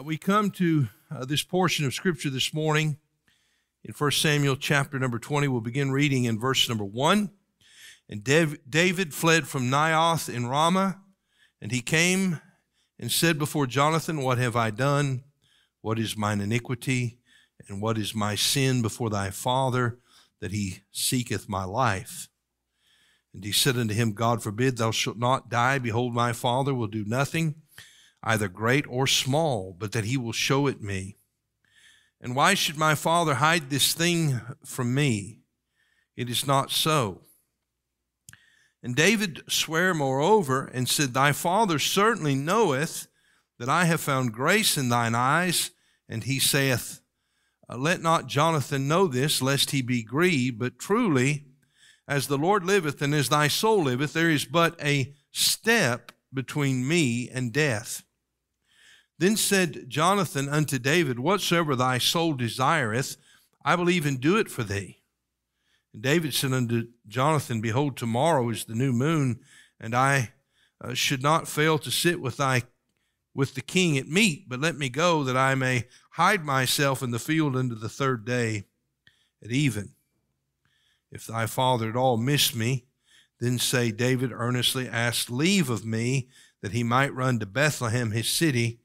Uh, we come to uh, this portion of Scripture this morning in 1 Samuel chapter number 20. We'll begin reading in verse number 1. And David fled from Naioth in Ramah, and he came and said before Jonathan, What have I done? What is mine iniquity? And what is my sin before thy father, that he seeketh my life? And he said unto him, God forbid, thou shalt not die. Behold, my father will do nothing, either great or small, but that he will show it me. And why should my father hide this thing from me? It is not so. And David sware moreover and said, Thy father certainly knoweth that I have found grace in thine eyes. And he saith, uh, Let not Jonathan know this, lest he be grieved. But truly, as the Lord liveth and as thy soul liveth, there is but a step between me and death. Then said Jonathan unto David, Whatsoever thy soul desireth, I will even do it for thee. And David said unto Jonathan, Behold, tomorrow is the new moon, and I uh, should not fail to sit with thy with the king at meat, but let me go that I may hide myself in the field unto the third day at even. If thy father at all miss me, then say, David earnestly asked leave of me that he might run to Bethlehem, his city,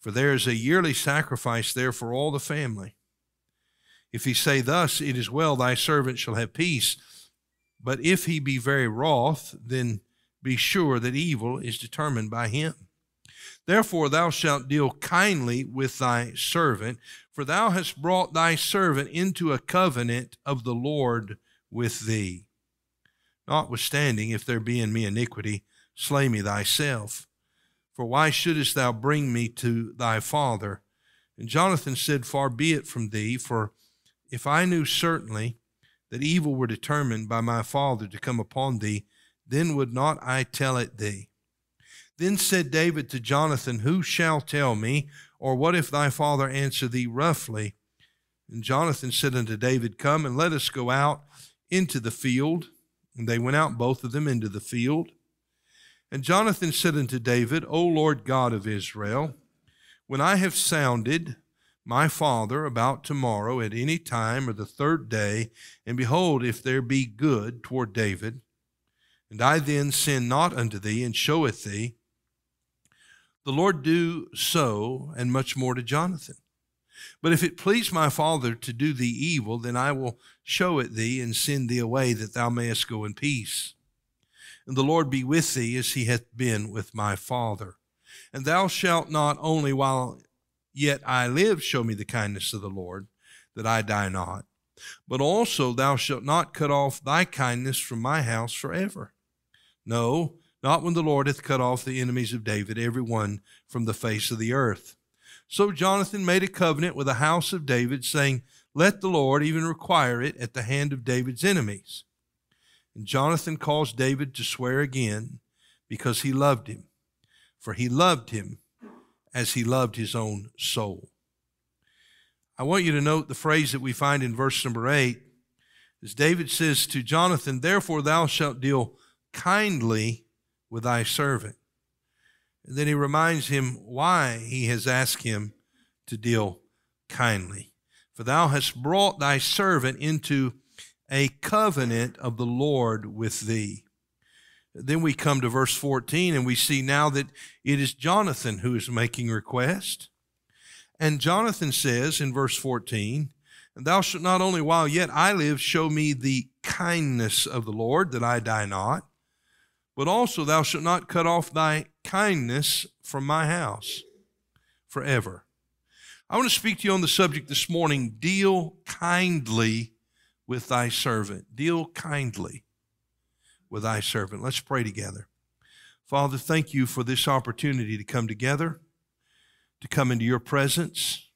for there is a yearly sacrifice there for all the family. If he say thus, It is well, thy servant shall have peace. But if he be very wroth, then be sure that evil is determined by him. Therefore, thou shalt deal kindly with thy servant, for thou hast brought thy servant into a covenant of the Lord with thee. Notwithstanding, if there be in me iniquity, slay me thyself. For why shouldest thou bring me to thy father? And Jonathan said, Far be it from thee, for if I knew certainly that evil were determined by my father to come upon thee, then would not I tell it thee. Then said David to Jonathan, Who shall tell me? Or what if thy father answer thee roughly? And Jonathan said unto David, Come and let us go out into the field. And they went out both of them into the field. And Jonathan said unto David, O Lord God of Israel, when I have sounded my father about tomorrow at any time or the third day, and behold, if there be good toward David, and I then sin not unto thee, and showeth thee, the Lord do so, and much more to Jonathan. But if it please my father to do thee evil, then I will show it thee, and send thee away, that thou mayest go in peace. And the Lord be with thee as he hath been with my father. And thou shalt not only while yet I live show me the kindness of the Lord, that I die not, but also thou shalt not cut off thy kindness from my house forever. No, not when the Lord hath cut off the enemies of David, every one from the face of the earth. So Jonathan made a covenant with the house of David, saying, Let the Lord even require it at the hand of David's enemies. And Jonathan caused David to swear again because he loved him, for he loved him as he loved his own soul. I want you to note the phrase that we find in verse number eight, as David says to Jonathan, Therefore thou shalt deal kindly with thy servant. And then he reminds him why he has asked him to deal kindly. For thou hast brought thy servant into a covenant of the Lord with thee. Then we come to verse 14 and we see now that it is Jonathan who is making request. And Jonathan says in verse 14, And thou shalt not only while yet I live show me the kindness of the Lord, that I die not, but also thou shalt not cut off thy kindness from my house forever. I want to speak to you on the subject this morning deal kindly with thy servant. Deal kindly with thy servant. Let's pray together. Father, thank you for this opportunity to come together. to come into your presence,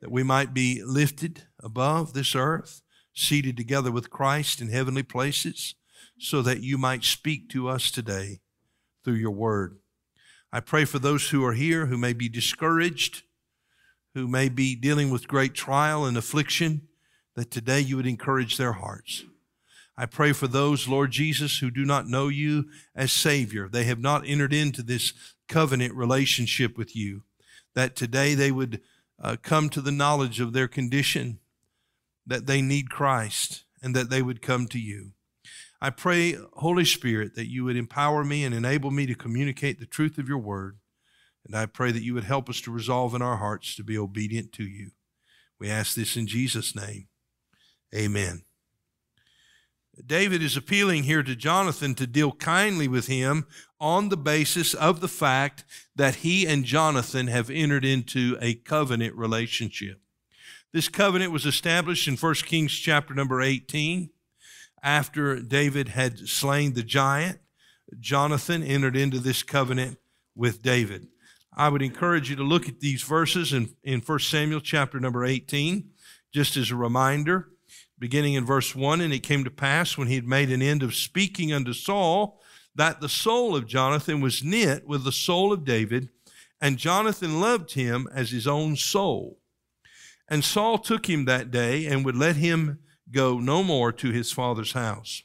that we might be lifted above this earth, seated together with Christ in heavenly places, so that you might speak to us today through your word. I pray for those who are here who may be discouraged, who may be dealing with great trial and affliction, that today you would encourage their hearts. I pray for those, Lord Jesus, who do not know you as Savior. They have not entered into this covenant relationship with you, that today they would uh, come to the knowledge of their condition, that they need Christ, and that they would come to you. I pray, Holy Spirit, that you would empower me and enable me to communicate the truth of your word. And I pray that you would help us to resolve in our hearts to be obedient to you. We ask this in Jesus' name. Amen. David is appealing here to Jonathan to deal kindly with him on the basis of the fact that he and Jonathan have entered into a covenant relationship. This covenant was established in 1 Kings chapter number 18 after David had slain the giant. Jonathan entered into this covenant with David. I would encourage you to look at these verses in, in 1 Samuel chapter number 18, just as a reminder beginning in verse 1 And it came to pass when he had made an end of speaking unto Saul, that the soul of Jonathan was knit with the soul of David, and Jonathan loved him as his own soul. And Saul took him that day and would let him go no more to his father's house.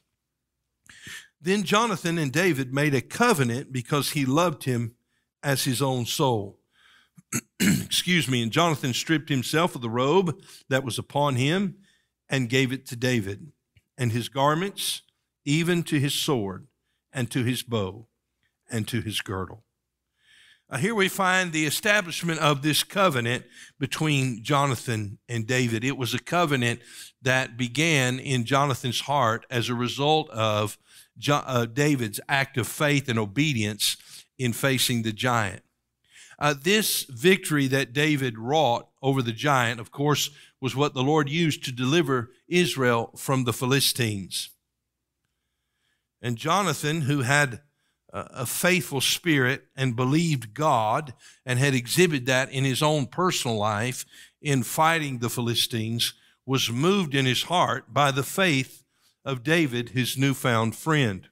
Then Jonathan and David made a covenant because he loved him as his own soul. Excuse me. And Jonathan stripped himself of the robe that was upon him and gave it to David, and his garments, even to his sword, and to his bow, and to his girdle. Here we find the establishment of this covenant between Jonathan and David. It was a covenant that began in Jonathan's heart as a result of jo- uh, David's act of faith and obedience in facing the giant. Uh, this victory that David wrought over the giant, of course, was what the Lord used to deliver Israel from the Philistines. And Jonathan, who had a faithful spirit and believed God and had exhibited that in his own personal life in fighting the Philistines, was moved in his heart by the faith of David, his newfound friend.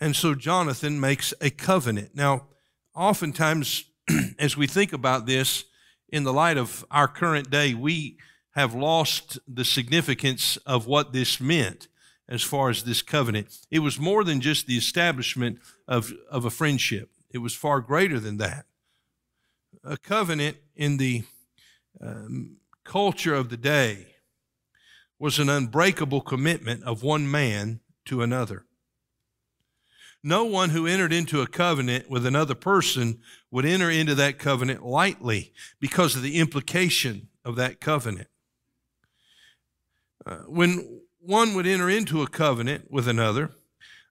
And so Jonathan makes a covenant. Now, oftentimes, as we think about this in the light of our current day, we have lost the significance of what this meant as far as this covenant. It was more than just the establishment of, of a friendship, it was far greater than that. A covenant in the um, culture of the day was an unbreakable commitment of one man to another. No one who entered into a covenant with another person would enter into that covenant lightly because of the implication of that covenant. Uh, when one would enter into a covenant with another,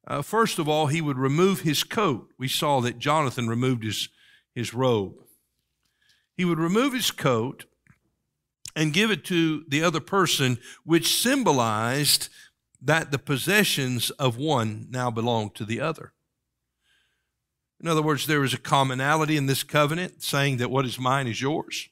uh, first of all, he would remove his coat. We saw that Jonathan removed his, his robe. He would remove his coat and give it to the other person, which symbolized that the possessions of one now belong to the other. In other words, there is a commonality in this covenant saying that what is mine is yours.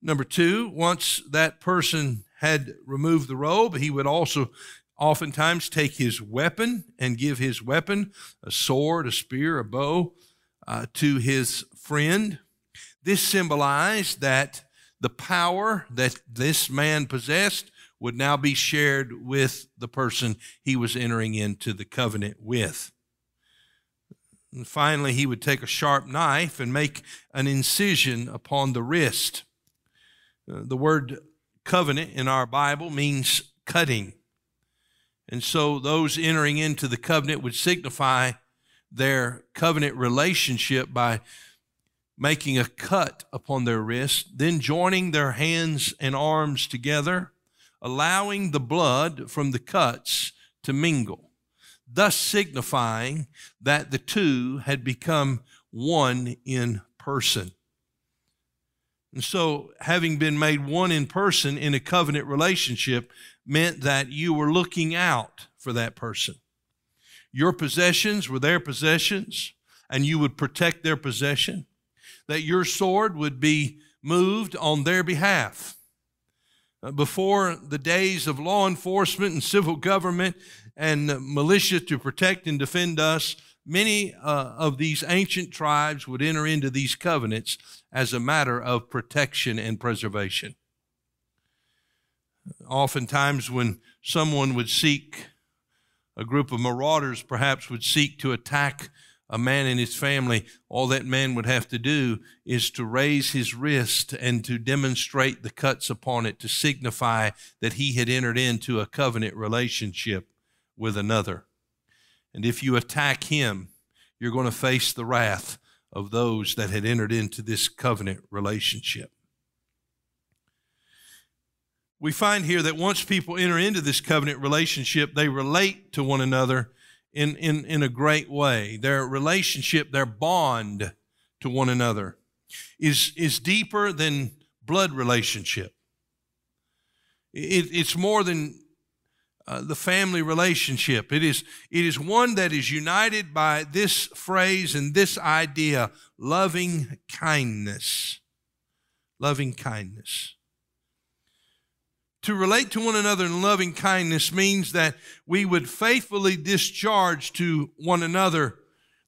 Number two, once that person had removed the robe, he would also oftentimes take his weapon and give his weapon, a sword, a spear, a bow, uh, to his friend. This symbolized that the power that this man possessed would now be shared with the person he was entering into the covenant with. And finally, he would take a sharp knife and make an incision upon the wrist. Uh, the word covenant in our Bible means cutting. And so those entering into the covenant would signify their covenant relationship by making a cut upon their wrist, then joining their hands and arms together allowing the blood from the cuts to mingle, thus signifying that the two had become one in person. And so, having been made one in person in a covenant relationship meant that you were looking out for that person. Your possessions were their possessions. and you would protect their possession, that your sword would be moved on their behalf. Uh, before the days of law enforcement and civil government and militia to protect and defend us, many uh, of these ancient tribes would enter into these covenants as a matter of protection and preservation. Oftentimes, when someone would seek, a group of marauders perhaps would seek to attack a man and his family, all that man would have to do is to raise his wrist and to demonstrate the cuts upon it to signify that he had entered into a covenant relationship with another. And if you attack him, you're going to face the wrath of those that had entered into this covenant relationship. We find here that once people enter into this covenant relationship, they relate to one another in, in, in a great way. Their relationship, their bond to one another is, is deeper than blood relationship. It, it's more than uh, the family relationship. It is, it is one that is united by this phrase and this idea loving kindness. Loving kindness. To relate to one another in loving kindness means that we would faithfully discharge to one another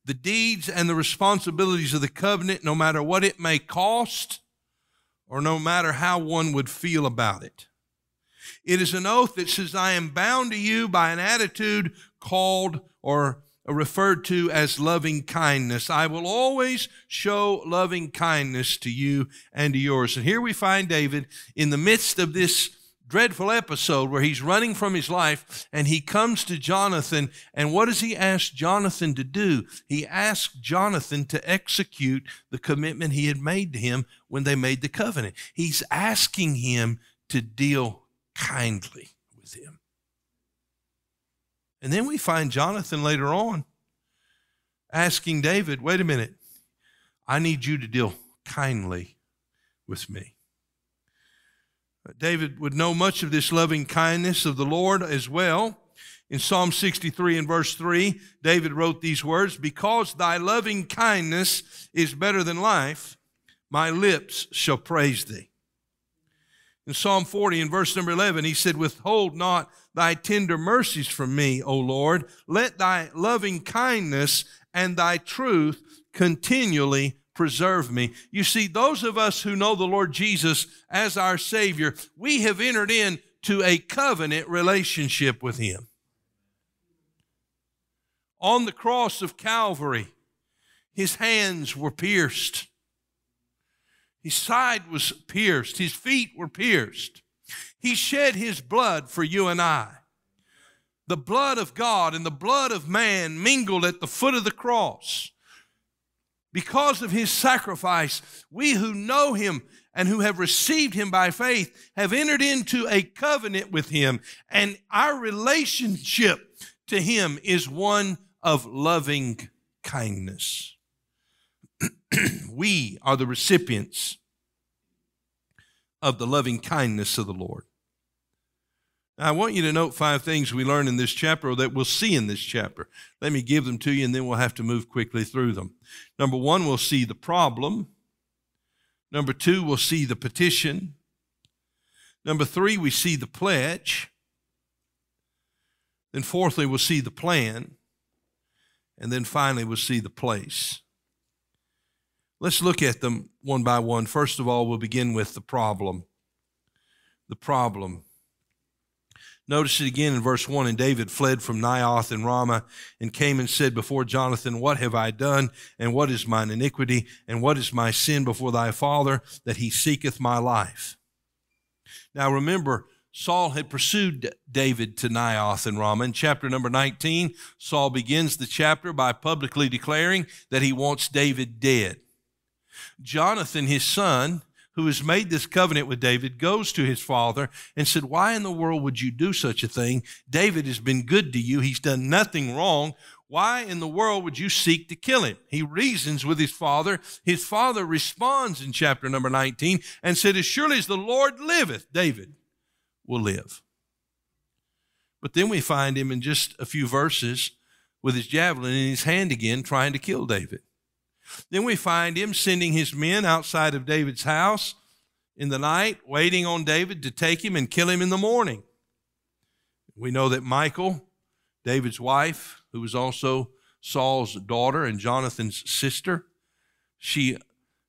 the deeds and the responsibilities of the covenant, no matter what it may cost or no matter how one would feel about it. It is an oath that says, I am bound to you by an attitude called or referred to as loving kindness. I will always show loving kindness to you and to yours. And here we find David in the midst of this dreadful episode where he's running from his life and he comes to Jonathan. And what does he ask Jonathan to do? He asks Jonathan to execute the commitment he had made to him when they made the covenant. He's asking him to deal kindly with him. And then we find Jonathan later on asking David, wait a minute, I need you to deal kindly with me. David would know much of this loving kindness of the Lord as well. In Psalm 63 and verse 3, David wrote these words Because thy loving kindness is better than life, my lips shall praise thee. In Psalm 40 and verse number 11, he said, Withhold not thy tender mercies from me, O Lord. Let thy loving kindness and thy truth continually preserve me. You see, those of us who know the Lord Jesus as our Savior, we have entered into a covenant relationship with Him. On the cross of Calvary, His hands were pierced. His side was pierced. His feet were pierced. He shed His blood for you and I. The blood of God and the blood of man mingled at the foot of the cross because of his sacrifice, we who know him and who have received him by faith have entered into a covenant with him. And our relationship to him is one of loving kindness. we are the recipients of the loving kindness of the Lord. I want you to note five things we learn in this chapter or that we'll see in this chapter. Let me give them to you and then we'll have to move quickly through them. Number one, we'll see the problem. Number two, we'll see the petition. Number three, we see the pledge. Then, fourthly, we'll see the plan. And then finally, we'll see the place. Let's look at them one by one. First of all, we'll begin with the problem. The problem. Notice it again in verse 1 And David fled from Naioth and Ramah and came and said before Jonathan, What have I done? And what is mine iniquity? And what is my sin before thy father that he seeketh my life? Now remember, Saul had pursued David to Naioth and Ramah. In chapter number 19, Saul begins the chapter by publicly declaring that he wants David dead. Jonathan, his son, who has made this covenant with David, goes to his father and said, Why in the world would you do such a thing? David has been good to you. He's done nothing wrong. Why in the world would you seek to kill him? He reasons with his father. His father responds in chapter number 19 and said, As surely as the Lord liveth, David will live. But then we find him in just a few verses with his javelin in his hand again, trying to kill David. Then we find him sending his men outside of David's house in the night, waiting on David to take him and kill him in the morning. We know that Michal, David's wife, who was also Saul's daughter and Jonathan's sister, she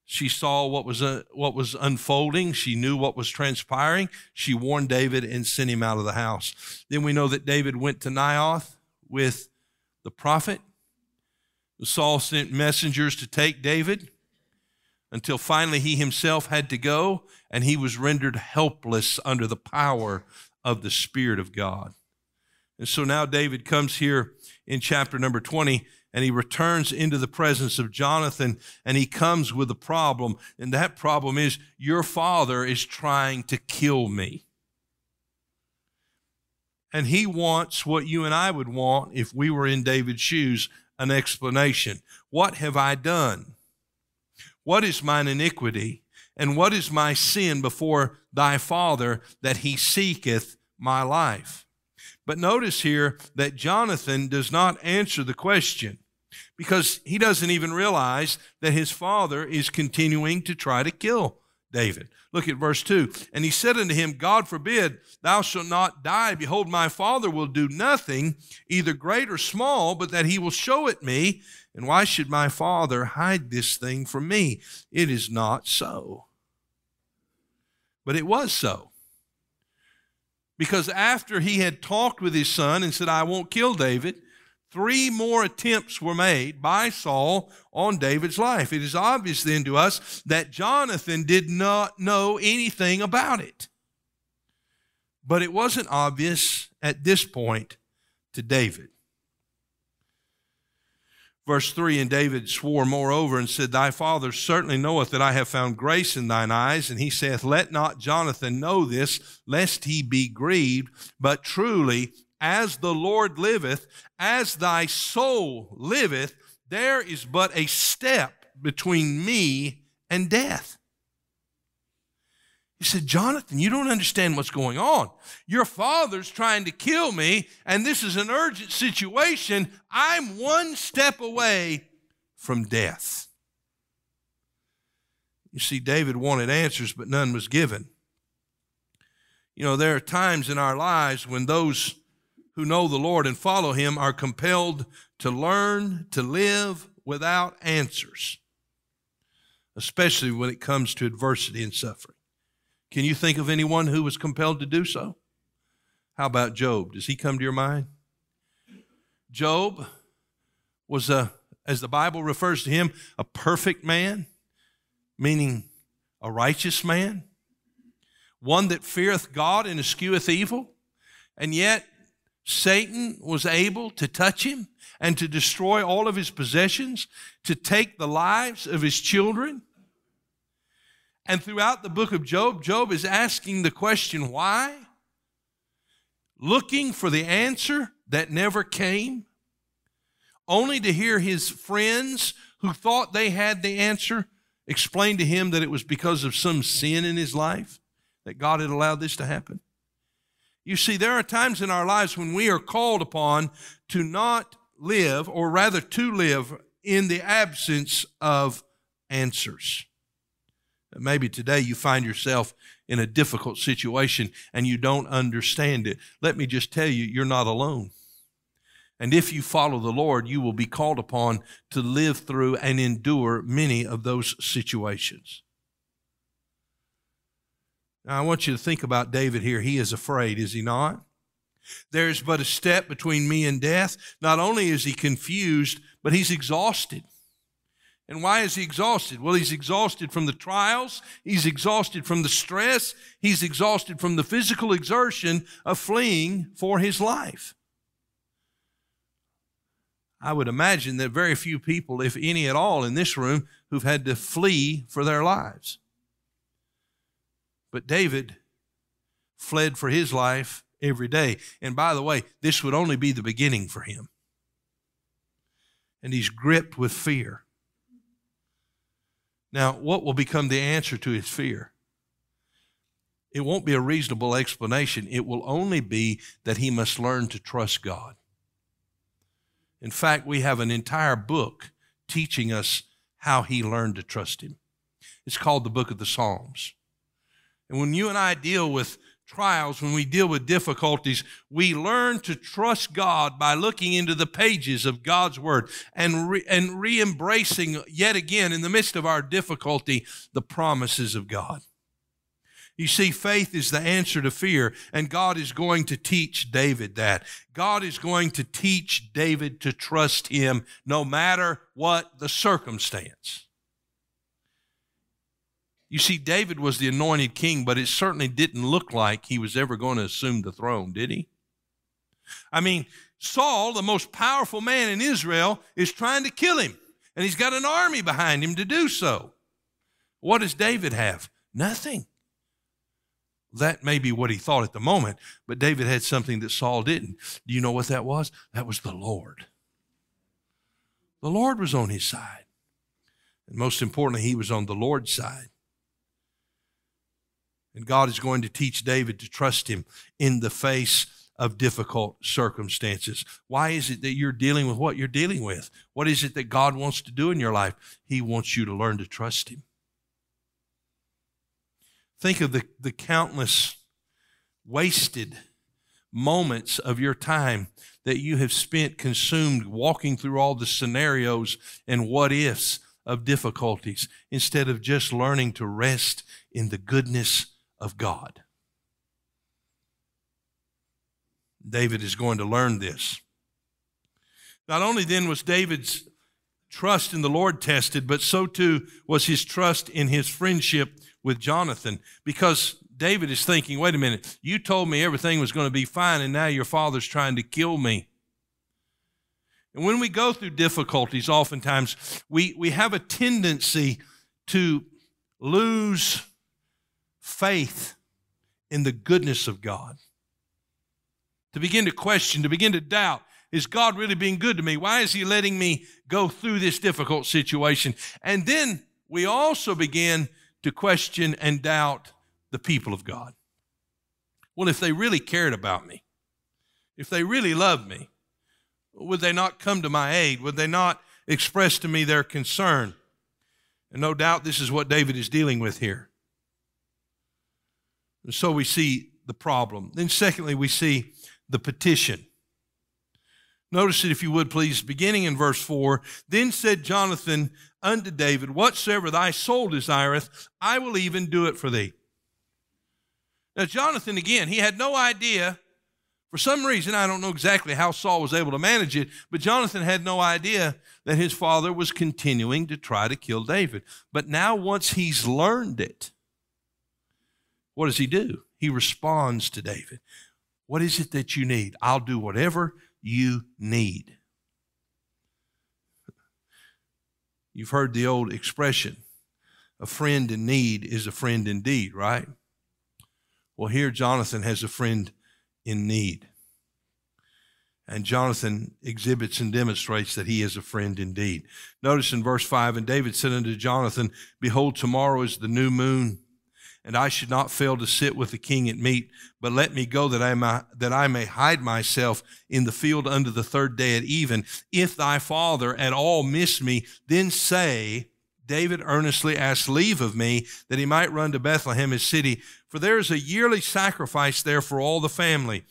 she saw what was uh, what was unfolding. She knew what was transpiring. She warned David and sent him out of the house. Then we know that David went to Naioth with the prophet. Saul sent messengers to take David until finally he himself had to go and he was rendered helpless under the power of the Spirit of God. And so now David comes here in chapter number 20 and he returns into the presence of Jonathan and he comes with a problem. And that problem is your father is trying to kill me. And he wants what you and I would want if we were in David's shoes an explanation. What have I done? What is mine iniquity? And what is my sin before thy father that he seeketh my life? But notice here that Jonathan does not answer the question because he doesn't even realize that his father is continuing to try to kill David. Look at verse 2. And he said unto him, God forbid, thou shalt not die. Behold, my father will do nothing, either great or small, but that he will show it me. And why should my father hide this thing from me? It is not so. But it was so. Because after he had talked with his son and said, I won't kill David, Three more attempts were made by Saul on David's life. It is obvious then to us that Jonathan did not know anything about it. But it wasn't obvious at this point to David. Verse 3 And David swore moreover and said, Thy father certainly knoweth that I have found grace in thine eyes. And he saith, Let not Jonathan know this, lest he be grieved. But truly, as the Lord liveth, as thy soul liveth, there is but a step between me and death. He said, Jonathan, you don't understand what's going on. Your father's trying to kill me, and this is an urgent situation. I'm one step away from death. You see, David wanted answers, but none was given. You know, there are times in our lives when those who know the Lord and follow him are compelled to learn to live without answers, especially when it comes to adversity and suffering. Can you think of anyone who was compelled to do so? How about Job? Does he come to your mind? Job was a, as the Bible refers to him, a perfect man, meaning a righteous man, one that feareth God and escheweth evil, and yet Satan was able to touch him and to destroy all of his possessions, to take the lives of his children. And throughout the book of Job, Job is asking the question, why? Looking for the answer that never came, only to hear his friends who thought they had the answer explain to him that it was because of some sin in his life that God had allowed this to happen. You see, there are times in our lives when we are called upon to not live, or rather to live, in the absence of answers. Maybe today you find yourself in a difficult situation and you don't understand it. Let me just tell you, you're not alone. And if you follow the Lord, you will be called upon to live through and endure many of those situations. Now, I want you to think about David here. He is afraid, is he not? There's but a step between me and death. Not only is he confused, but he's exhausted. And why is he exhausted? Well, he's exhausted from the trials, he's exhausted from the stress, he's exhausted from the physical exertion of fleeing for his life. I would imagine that very few people, if any at all, in this room who've had to flee for their lives. But David fled for his life every day. And by the way, this would only be the beginning for him. And he's gripped with fear. Now, what will become the answer to his fear? It won't be a reasonable explanation. It will only be that he must learn to trust God. In fact, we have an entire book teaching us how he learned to trust him. It's called the book of the Psalms. And when you and I deal with trials, when we deal with difficulties, we learn to trust God by looking into the pages of God's Word and, re- and re embracing yet again, in the midst of our difficulty, the promises of God. You see, faith is the answer to fear, and God is going to teach David that. God is going to teach David to trust Him no matter what the circumstance. You see, David was the anointed king, but it certainly didn't look like he was ever going to assume the throne, did he? I mean, Saul, the most powerful man in Israel, is trying to kill him, and he's got an army behind him to do so. What does David have? Nothing. That may be what he thought at the moment, but David had something that Saul didn't. Do you know what that was? That was the Lord. The Lord was on his side. And most importantly, he was on the Lord's side. And God is going to teach David to trust him in the face of difficult circumstances. Why is it that you're dealing with what you're dealing with? What is it that God wants to do in your life? He wants you to learn to trust him. Think of the, the countless wasted moments of your time that you have spent consumed walking through all the scenarios and what ifs of difficulties instead of just learning to rest in the goodness of God. David is going to learn this. Not only then was David's trust in the Lord tested, but so too was his trust in his friendship with Jonathan because David is thinking, wait a minute, you told me everything was going to be fine, and now your father's trying to kill me. And when we go through difficulties, oftentimes we, we have a tendency to lose faith in the goodness of God. To begin to question, to begin to doubt, is God really being good to me? Why is He letting me go through this difficult situation? And then we also begin to question and doubt the people of God. Well, if they really cared about me, if they really loved me, would they not come to my aid? Would they not express to me their concern? And no doubt this is what David is dealing with here. And so we see the problem. Then, secondly, we see the petition. Notice it, if you would, please, beginning in verse 4. Then said Jonathan unto David, Whatsoever thy soul desireth, I will even do it for thee. Now, Jonathan, again, he had no idea. For some reason, I don't know exactly how Saul was able to manage it, but Jonathan had no idea that his father was continuing to try to kill David. But now, once he's learned it, what does he do? He responds to David. What is it that you need? I'll do whatever you need. You've heard the old expression a friend in need is a friend indeed, right? Well, here Jonathan has a friend in need. And Jonathan exhibits and demonstrates that he is a friend indeed. Notice in verse 5 And David said unto Jonathan, Behold, tomorrow is the new moon and I should not fail to sit with the king at meat, but let me go that I may, that I may hide myself in the field under the third day at even. If thy father at all miss me, then say, David earnestly asked leave of me that he might run to Bethlehem, his city, for there is a yearly sacrifice there for all the family.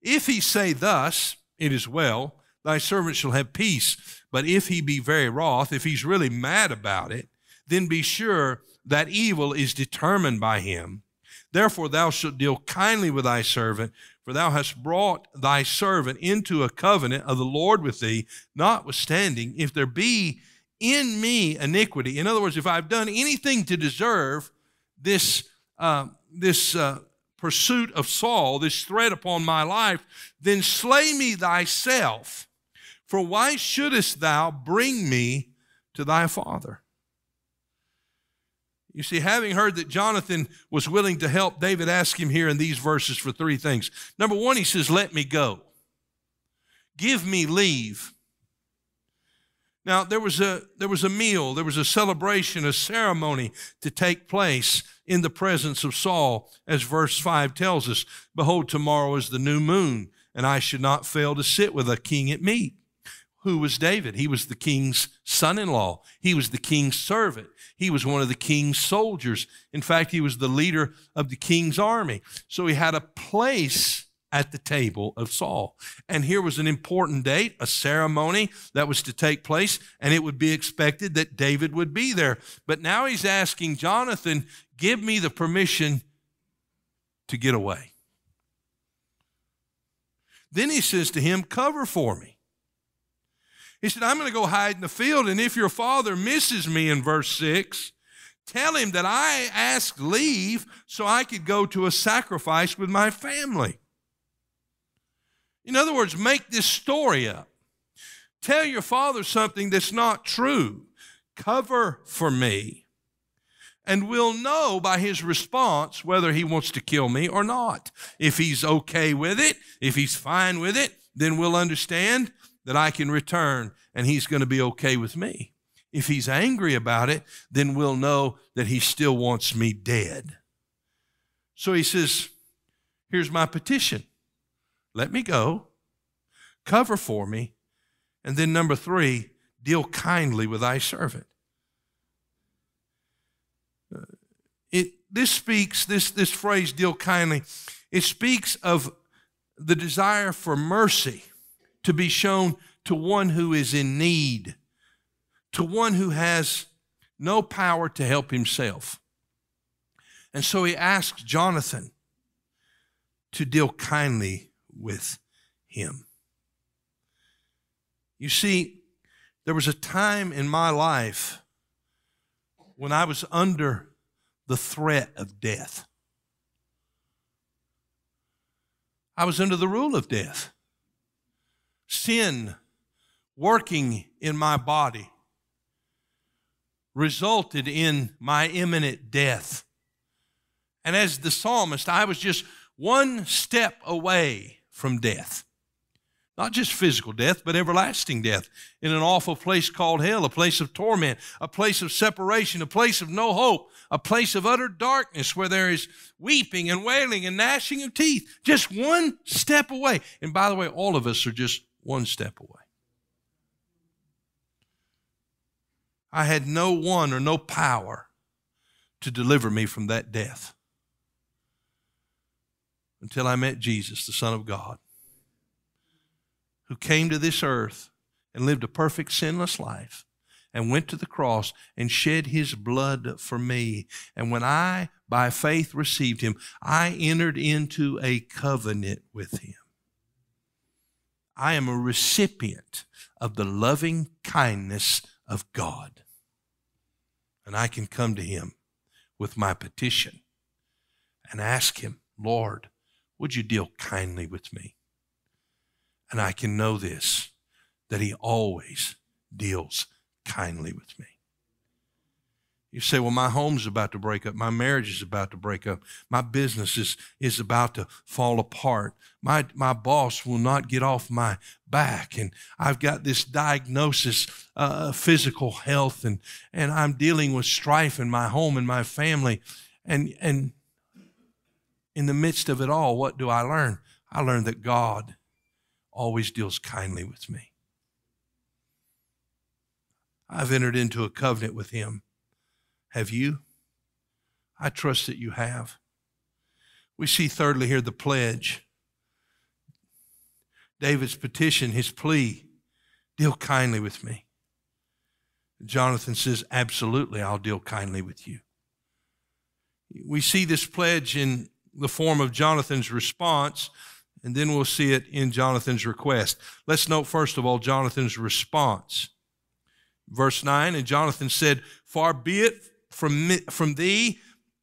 If he say thus, it is well, thy servant shall have peace. But if he be very wroth, if he's really mad about it, then be sure that evil is determined by him. Therefore, thou shalt deal kindly with thy servant, for thou hast brought thy servant into a covenant of the Lord with thee, notwithstanding, if there be in me iniquity, in other words, if I've done anything to deserve this, uh, this uh, pursuit of Saul, this threat upon my life, then slay me thyself. For why shouldest thou bring me to thy father? You see, having heard that Jonathan was willing to help, David asked him here in these verses for three things. Number one, he says, Let me go. Give me leave. Now, there was, a, there was a meal, there was a celebration, a ceremony to take place in the presence of Saul, as verse 5 tells us Behold, tomorrow is the new moon, and I should not fail to sit with a king at meat. Who was David? He was the king's son in law. He was the king's servant. He was one of the king's soldiers. In fact, he was the leader of the king's army. So he had a place at the table of Saul. And here was an important date, a ceremony that was to take place, and it would be expected that David would be there. But now he's asking Jonathan, give me the permission to get away. Then he says to him, cover for me. He said, I'm going to go hide in the field, and if your father misses me in verse 6, tell him that I asked leave so I could go to a sacrifice with my family. In other words, make this story up. Tell your father something that's not true. Cover for me. And we'll know by his response whether he wants to kill me or not. If he's okay with it, if he's fine with it, then we'll understand that I can return and he's going to be okay with me. If he's angry about it, then we'll know that he still wants me dead. So he says, Here's my petition. Let me go, cover for me, and then number three, deal kindly with thy servant. Uh, it, this speaks, this, this phrase, deal kindly, it speaks of the desire for mercy to be shown to one who is in need, to one who has no power to help himself. And so he asks Jonathan to deal kindly with him. You see, there was a time in my life when I was under the threat of death. I was under the rule of death sin working in my body resulted in my imminent death. And as the psalmist, I was just one step away from death. Not just physical death, but everlasting death in an awful place called hell, a place of torment, a place of separation, a place of no hope, a place of utter darkness where there is weeping and wailing and gnashing of teeth. Just one step away. And by the way, all of us are just one step away. I had no one or no power to deliver me from that death until I met Jesus, the Son of God, who came to this earth and lived a perfect, sinless life and went to the cross and shed his blood for me. And when I, by faith, received him, I entered into a covenant with him. I am a recipient of the loving kindness of God. And I can come to Him with my petition and ask Him, Lord, would you deal kindly with me? And I can know this, that He always deals kindly with me. You say, well, my home's about to break up. My marriage is about to break up. My business is, is about to fall apart. My, my boss will not get off my back. And I've got this diagnosis, uh, physical health, and, and I'm dealing with strife in my home and my family. And, and in the midst of it all, what do I learn? I learn that God always deals kindly with me. I've entered into a covenant with Him have you? I trust that you have. We see, thirdly, here the pledge. David's petition, his plea deal kindly with me. Jonathan says, Absolutely, I'll deal kindly with you. We see this pledge in the form of Jonathan's response, and then we'll see it in Jonathan's request. Let's note, first of all, Jonathan's response. Verse 9, and Jonathan said, Far be it from, from thee.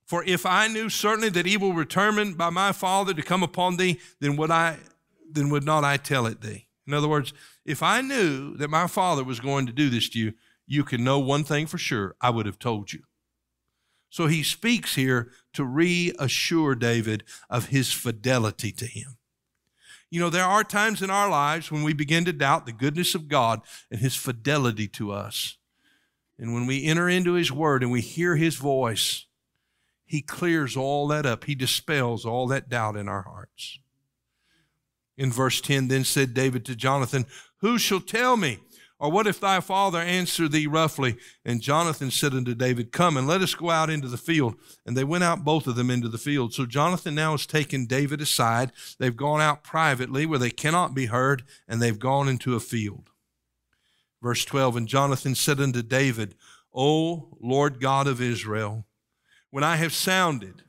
For if I knew certainly that evil were determined by my father to come upon thee, then would I, then would not I tell it thee? In other words, if I knew that my father was going to do this to you, you can know one thing for sure: I would have told you. So he speaks here to reassure David of his fidelity to him. You know, there are times in our lives when we begin to doubt the goodness of God and his fidelity to us. And when we enter into His Word and we hear His voice, He clears all that up. He dispels all that doubt in our hearts. In verse 10, then said David to Jonathan, Who shall tell me Or what if thy father answer thee roughly? And Jonathan said unto David, Come and let us go out into the field. And they went out both of them into the field. So Jonathan now has taken David aside. They've gone out privately where they cannot be heard, and they've gone into a field. Verse 12 And Jonathan said unto David, O Lord God of Israel, when I have sounded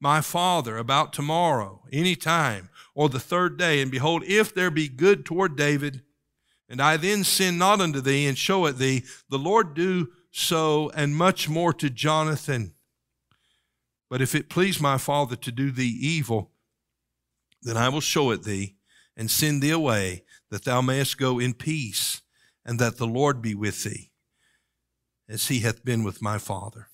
my father about tomorrow, any time, or the third day, and behold, if there be good toward David, and I then sin not unto thee and show it thee, the Lord do so and much more to Jonathan. But if it please my father to do thee evil, then I will show it thee and send thee away, that thou mayest go in peace, and that the Lord be with thee, as he hath been with my father.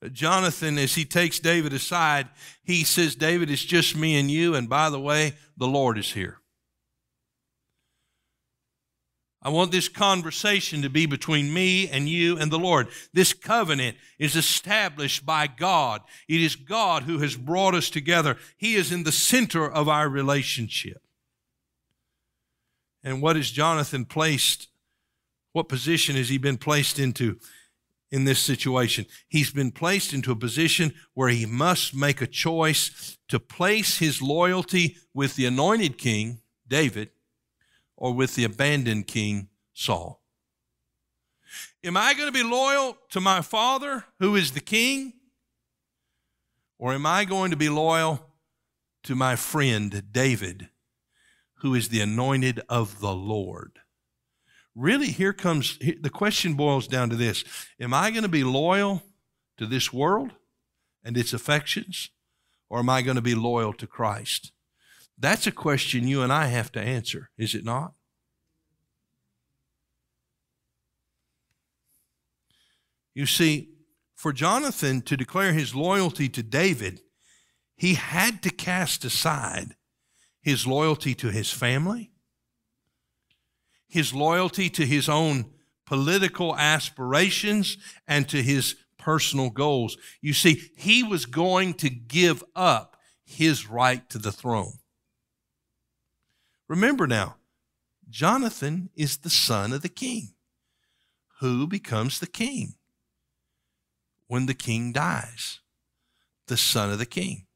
Uh, Jonathan, as he takes David aside, he says, David, it's just me and you, and by the way, the Lord is here. I want this conversation to be between me and you and the Lord. This covenant is established by God. It is God who has brought us together. He is in the center of our relationship. And what is Jonathan placed? What position has he been placed into? in this situation. He's been placed into a position where he must make a choice to place his loyalty with the anointed king, David, or with the abandoned king, Saul. Am I going to be loyal to my father, who is the king? Or am I going to be loyal to my friend, David, who is the anointed of the Lord? really here comes the question boils down to this Am I going to be loyal to this world and its affections, or am I going to be loyal to Christ? That's a question you and I have to answer, is it not? You see, for Jonathan to declare his loyalty to David, he had to cast aside his loyalty to his family his loyalty to his own political aspirations and to his personal goals. You see, he was going to give up his right to the throne. Remember now, Jonathan is the son of the king. Who becomes the king? When the king dies, the son of the king.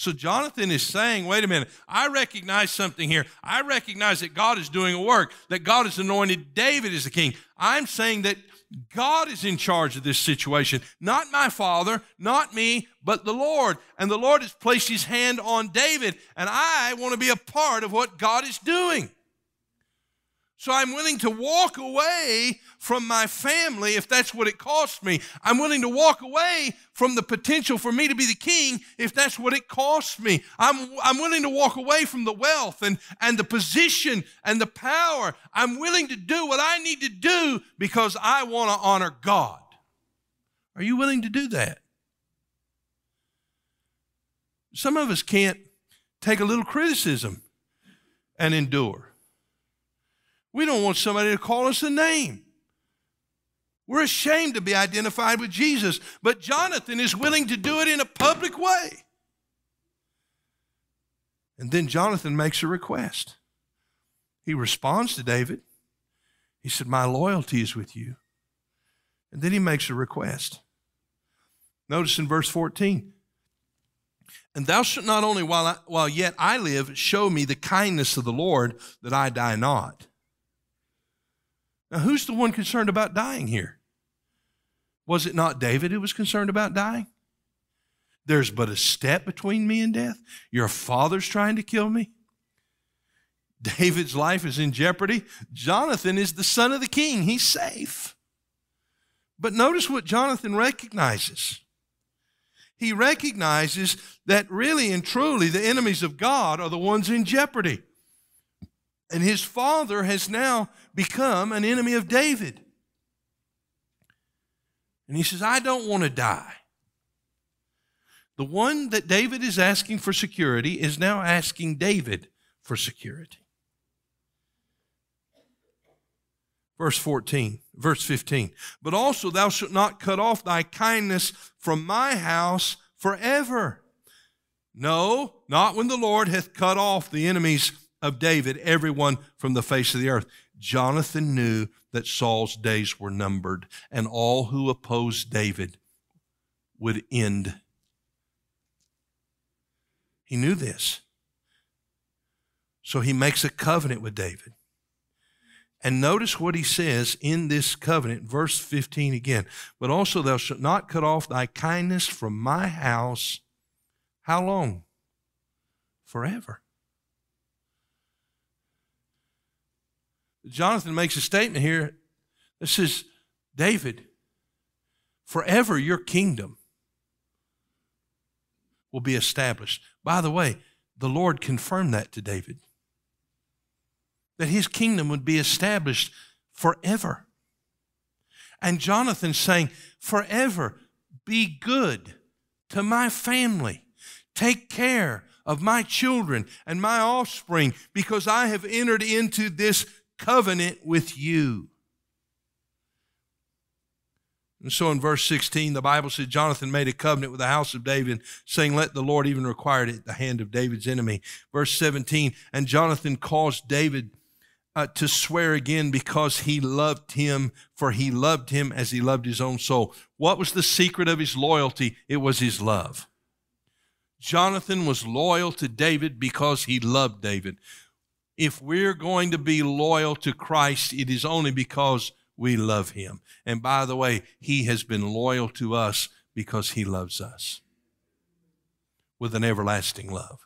So Jonathan is saying, wait a minute, I recognize something here. I recognize that God is doing a work, that God has anointed David as the king. I'm saying that God is in charge of this situation, not my father, not me, but the Lord. And the Lord has placed his hand on David, and I want to be a part of what God is doing. So I'm willing to walk away from my family if that's what it costs me. I'm willing to walk away from the potential for me to be the king if that's what it costs me. I'm, I'm willing to walk away from the wealth and, and the position and the power. I'm willing to do what I need to do because I want to honor God. Are you willing to do that? Some of us can't take a little criticism and endure. We don't want somebody to call us a name. We're ashamed to be identified with Jesus, but Jonathan is willing to do it in a public way. And then Jonathan makes a request. He responds to David. He said, My loyalty is with you. And then he makes a request. Notice in verse 14 And thou shalt not only while, I, while yet I live show me the kindness of the Lord that I die not. Now, who's the one concerned about dying here? Was it not David who was concerned about dying? There's but a step between me and death. Your father's trying to kill me. David's life is in jeopardy. Jonathan is the son of the king. He's safe. But notice what Jonathan recognizes. He recognizes that really and truly the enemies of God are the ones in jeopardy. And his father has now become an enemy of David. And he says, I don't want to die. The one that David is asking for security is now asking David for security. Verse 14, verse 15. But also thou shalt not cut off thy kindness from my house forever. No, not when the Lord hath cut off the enemies of David, everyone from the face of the earth. Jonathan knew that Saul's days were numbered, and all who opposed David would end. He knew this. So he makes a covenant with David. And notice what he says in this covenant, verse 15 again. But also, thou shalt not cut off thy kindness from my house. How long? Forever. Jonathan makes a statement here that says, David, forever your kingdom will be established. By the way, the Lord confirmed that to David that his kingdom would be established forever. And Jonathan saying, Forever be good to my family. Take care of my children and my offspring because I have entered into this covenant with you. And so in verse 16, the Bible says Jonathan made a covenant with the house of David, saying, Let the Lord even require it at the hand of David's enemy. Verse 17, and Jonathan caused David uh, to swear again because he loved him, for he loved him as he loved his own soul. What was the secret of his loyalty? It was his love. Jonathan was loyal to David because he loved David. If we're going to be loyal to Christ, it is only because we love him. And by the way, he has been loyal to us because he loves us with an everlasting love.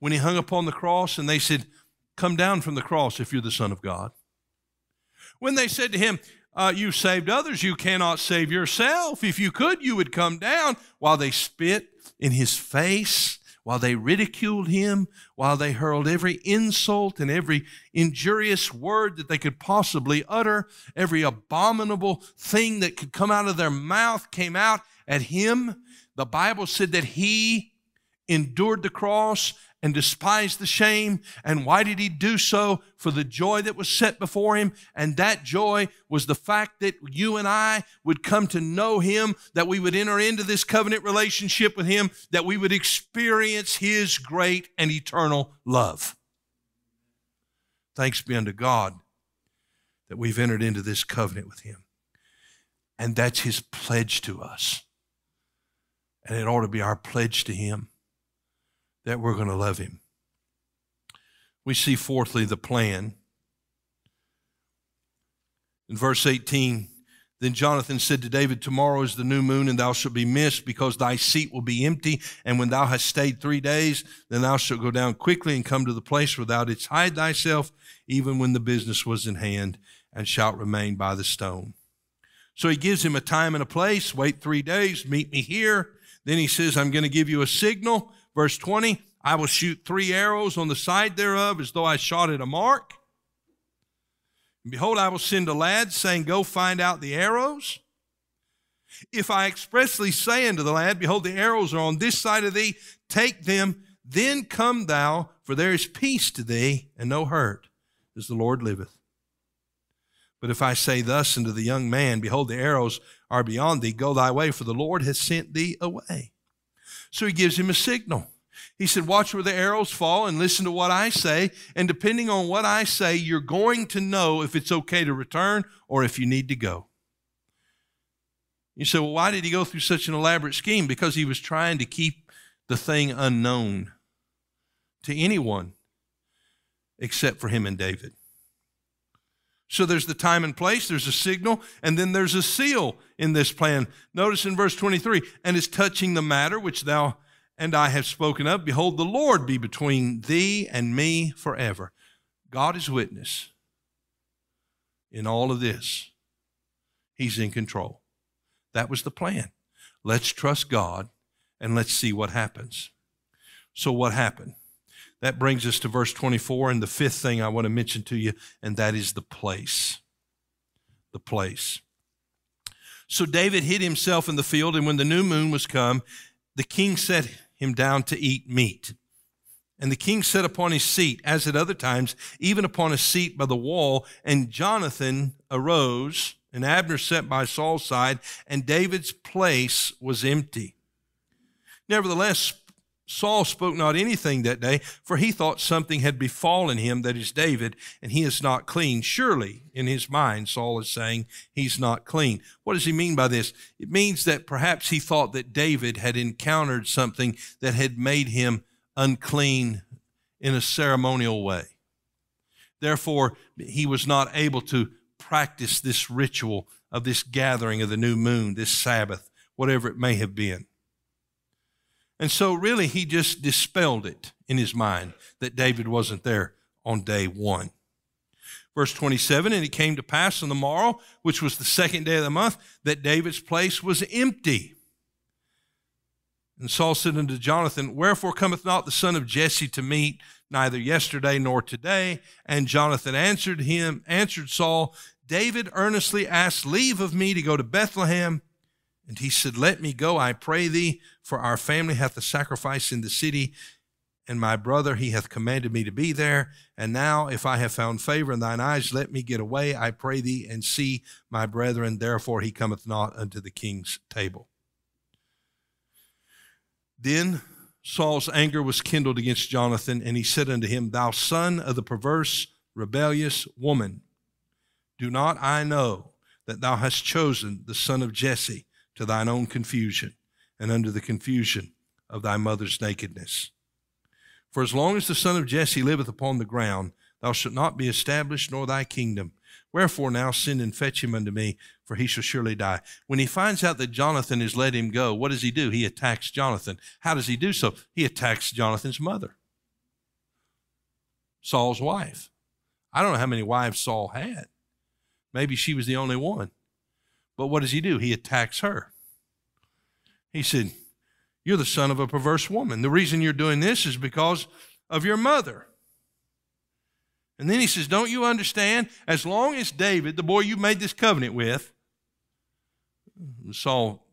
When he hung upon the cross and they said, Come down from the cross if you're the Son of God. When they said to him, uh, You saved others, you cannot save yourself. If you could, you would come down. While they spit in his face, while they ridiculed him, while they hurled every insult and every injurious word that they could possibly utter, every abominable thing that could come out of their mouth came out at him. The Bible said that he endured the cross and despised the shame. And why did he do so? For the joy that was set before him. And that joy was the fact that you and I would come to know him, that we would enter into this covenant relationship with him, that we would experience his great and eternal love. Thanks be unto God that we've entered into this covenant with him. And that's his pledge to us. And it ought to be our pledge to him that we're going to love him. We see, fourthly, the plan. In verse 18, then Jonathan said to David, Tomorrow is the new moon, and thou shalt be missed, because thy seat will be empty. And when thou hast stayed three days, then thou shalt go down quickly and come to the place where thou didst hide thyself, even when the business was in hand, and shalt remain by the stone. So he gives him a time and a place. Wait three days, meet me here. Then he says, I'm going to give you a signal. Verse 20, I will shoot three arrows on the side thereof as though I shot at a mark. And behold, I will send a lad saying, Go find out the arrows. If I expressly say unto the lad, Behold, the arrows are on this side of thee, take them, then come thou, for there is peace to thee, and no hurt, as the Lord liveth. But if I say thus unto the young man, Behold, the arrows are beyond thee, go thy way, for the Lord has sent thee away. So he gives him a signal. He said, Watch where the arrows fall and listen to what I say. And depending on what I say, you're going to know if it's okay to return or if you need to go. You say, Well, why did he go through such an elaborate scheme? Because he was trying to keep the thing unknown to anyone except for him and David. So there's the time and place, there's a signal, and then there's a seal in this plan. Notice in verse 23 and is touching the matter which thou and I have spoken of, behold, the Lord be between thee and me forever. God is witness in all of this. He's in control. That was the plan. Let's trust God and let's see what happens. So, what happened? That brings us to verse 24, and the fifth thing I want to mention to you, and that is the place. The place. So David hid himself in the field, and when the new moon was come, the king set him down to eat meat. And the king sat upon his seat, as at other times, even upon a seat by the wall. And Jonathan arose, and Abner sat by Saul's side, and David's place was empty. Nevertheless, Saul spoke not anything that day, for he thought something had befallen him, that is David, and he is not clean. Surely, in his mind, Saul is saying he's not clean. What does he mean by this? It means that perhaps he thought that David had encountered something that had made him unclean in a ceremonial way. Therefore, he was not able to practice this ritual of this gathering of the new moon, this Sabbath, whatever it may have been. And so, really, he just dispelled it in his mind that David wasn't there on day one. Verse 27 And it came to pass on the morrow, which was the second day of the month, that David's place was empty. And Saul said unto Jonathan, Wherefore cometh not the son of Jesse to meet, neither yesterday nor today? And Jonathan answered him, answered Saul, David earnestly asked leave of me to go to Bethlehem and he said, Let me go, I pray thee, for our family hath a sacrifice in the city, and my brother, he hath commanded me to be there. And now, if I have found favor in thine eyes, let me get away, I pray thee, and see my brethren. Therefore he cometh not unto the king's table. Then Saul's anger was kindled against Jonathan, and he said unto him, Thou son of the perverse, rebellious woman, do not I know that thou hast chosen the son of Jesse? to thine own confusion and under the confusion of thy mother's nakedness. For as long as the son of Jesse liveth upon the ground, thou shalt not be established, nor thy kingdom. Wherefore now send and fetch him unto me, for he shall surely die. When he finds out that Jonathan has let him go, what does he do? He attacks Jonathan. How does he do so? He attacks Jonathan's mother, Saul's wife. I don't know how many wives Saul had. Maybe she was the only one. But what does he do? He attacks her. He said, You're the son of a perverse woman. The reason you're doing this is because of your mother. And then he says, Don't you understand? As long as David, the boy you made this covenant with, Saul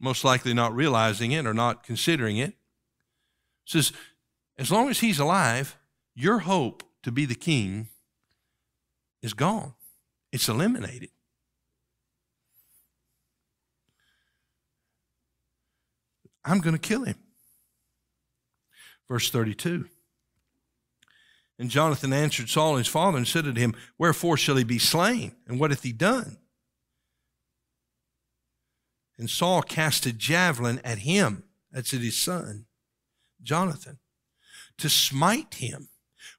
most likely not realizing it or not considering it, says, As long as he's alive, your hope to be the king is gone. It's eliminated. I'm going to kill him. Verse 32. And Jonathan answered Saul his father and said unto him, Wherefore shall he be slain? And what hath he done? And Saul cast a javelin at him, that's at his son, Jonathan, to smite him,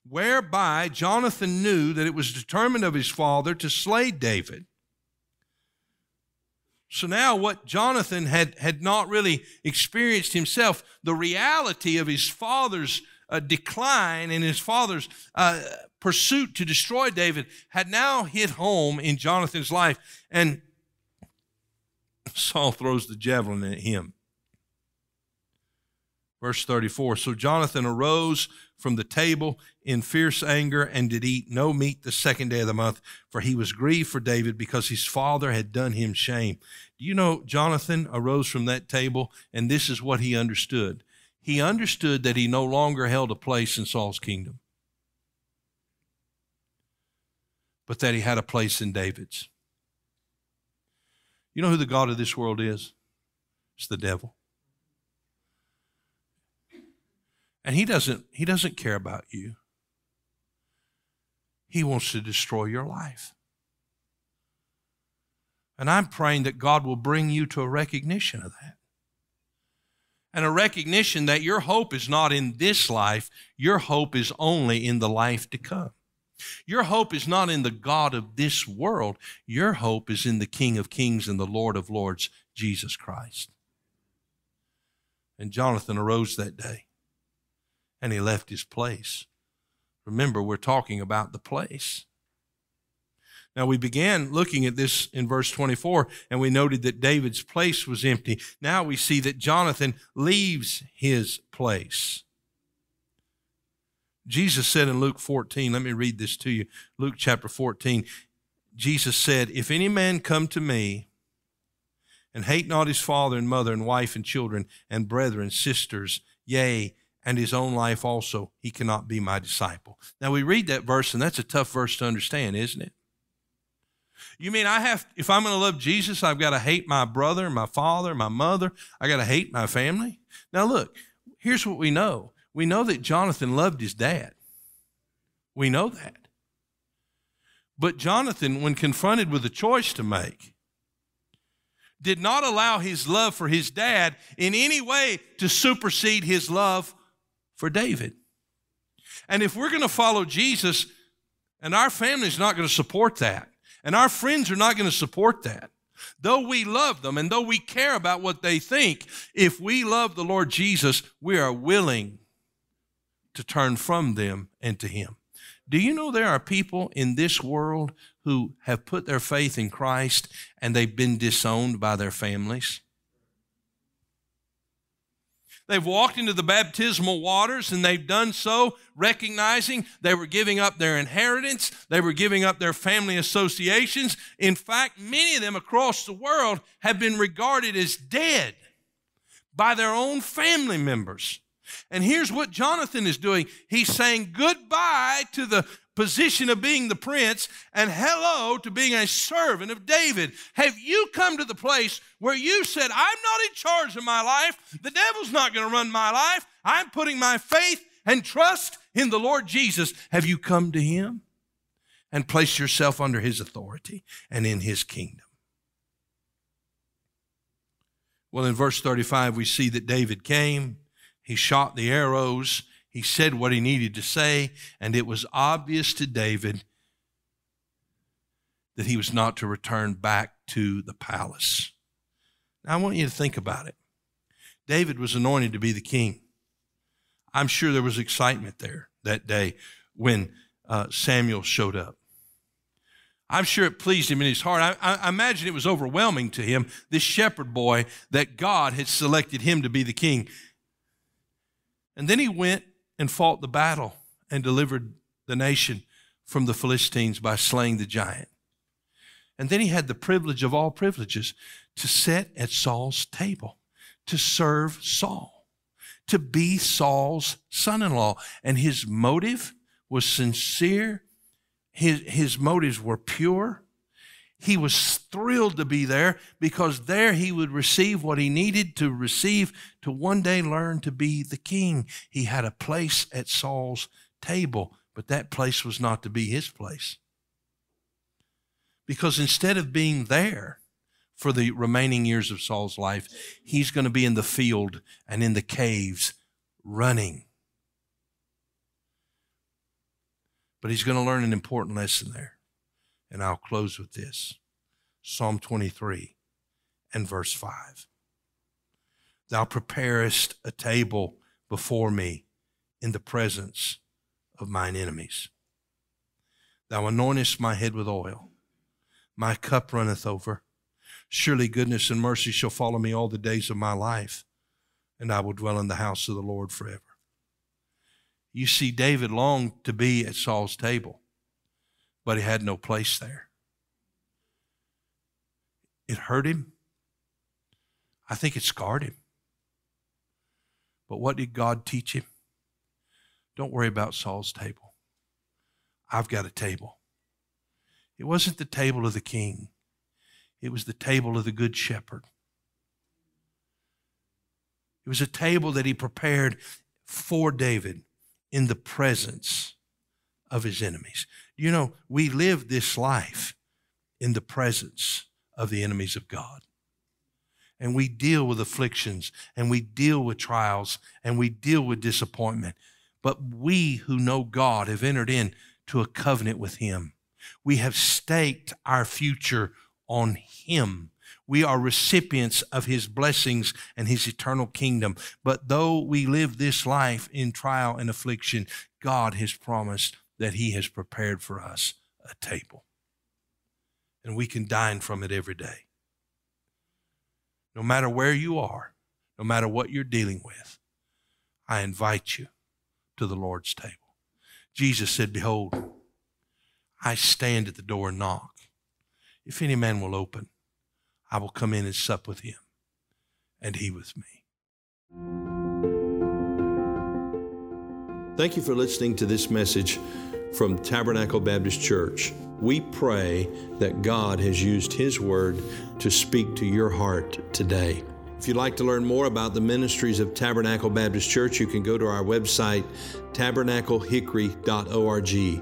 whereby Jonathan knew that it was determined of his father to slay David. So now, what Jonathan had, had not really experienced himself, the reality of his father's uh, decline and his father's uh, pursuit to destroy David had now hit home in Jonathan's life. And Saul throws the javelin at him. Verse 34 So Jonathan arose from the table in fierce anger and did eat no meat the second day of the month, for he was grieved for David because his father had done him shame. Do you know Jonathan arose from that table and this is what he understood? He understood that he no longer held a place in Saul's kingdom, but that he had a place in David's. You know who the God of this world is? It's the devil. And he doesn't, he doesn't care about you. He wants to destroy your life. And I'm praying that God will bring you to a recognition of that. And a recognition that your hope is not in this life, your hope is only in the life to come. Your hope is not in the God of this world, your hope is in the King of Kings and the Lord of Lords, Jesus Christ. And Jonathan arose that day and he left his place. Remember, we're talking about the place. Now, we began looking at this in verse 24, and we noted that David's place was empty. Now we see that Jonathan leaves his place. Jesus said in Luke 14, let me read this to you. Luke chapter 14. Jesus said, If any man come to me and hate not his father and mother and wife and children and brethren, sisters, yea, and his own life also, he cannot be my disciple. Now we read that verse, and that's a tough verse to understand, isn't it? You mean I have, if I'm going to love Jesus, I've got to hate my brother, my father, my mother, I got to hate my family? Now look, here's what we know we know that Jonathan loved his dad. We know that. But Jonathan, when confronted with a choice to make, did not allow his love for his dad in any way to supersede his love for David. And if we're going to follow Jesus, and our family's not going to support that, and our friends are not going to support that, though we love them and though we care about what they think, if we love the Lord Jesus, we are willing to turn from them and to Him. Do you know there are people in this world who have put their faith in Christ and they've been disowned by their families? They've walked into the baptismal waters and they've done so recognizing they were giving up their inheritance, they were giving up their family associations. In fact, many of them across the world have been regarded as dead by their own family members. And here's what Jonathan is doing he's saying goodbye to the position of being the prince and hello to being a servant of David. Have you come to the place where you said, I'm not in charge of my life, the devil's not going to run my life, I'm putting my faith and trust in the Lord Jesus? Have you come to him and placed yourself under his authority and in his kingdom? Well, in verse 35, we see that David came he shot the arrows. He said what he needed to say, and it was obvious to David that he was not to return back to the palace. Now, I want you to think about it. David was anointed to be the king. I'm sure there was excitement there that day when uh, Samuel showed up. I'm sure it pleased him in his heart. I, I, imagine it was overwhelming to him, this shepherd boy, that God had selected him to be the king. And then he went and fought the battle and delivered the nation from the Philistines by slaying the giant. And then he had the privilege of all privileges to sit at Saul's table, to serve Saul, to be Saul's son in law. And his motive was sincere, his, his motives were pure, he was thrilled to be there because there he would receive what he needed to receive to one day learn to be the king. He had a place at Saul's table, but that place was not to be his place. Because instead of being there for the remaining years of Saul's life, he's going to be in the field and in the caves running. But he's going to learn an important lesson there. And I'll close with this Psalm 23 and verse 5. Thou preparest a table before me in the presence of mine enemies. Thou anointest my head with oil. My cup runneth over. Surely goodness and mercy shall follow me all the days of my life, and I will dwell in the house of the Lord forever. You see, David longed to be at Saul's table but he had no place there. It hurt him. I think it scarred him. But what did God teach him? Don't worry about Saul's table. I've got a table. It wasn't the table of the king, it was the table of the good shepherd. It was a table that he prepared for David in the presence of his enemies. You know, we live this life in the presence of the enemies of God. And we deal with afflictions and we deal with trials and we deal with disappointment. But we who know God have entered into a covenant with Him. We have staked our future on Him. We are recipients of His blessings and His eternal kingdom. But though we live this life in trial and affliction, God has promised that He has prepared for us a table. And we can dine from it every day. No matter where you are, no matter what you're dealing with, I invite you to the Lord's table. Jesus said, Behold, I stand at the door and knock. If any man will open, I will come in and sup with him, and he with me. Thank you for listening to this message from Tabernacle Baptist Church. We pray that God has used His Word to speak to your heart today. If you'd like to learn more about the ministries of Tabernacle Baptist Church, you can go to our website, tabernaclehickory.org.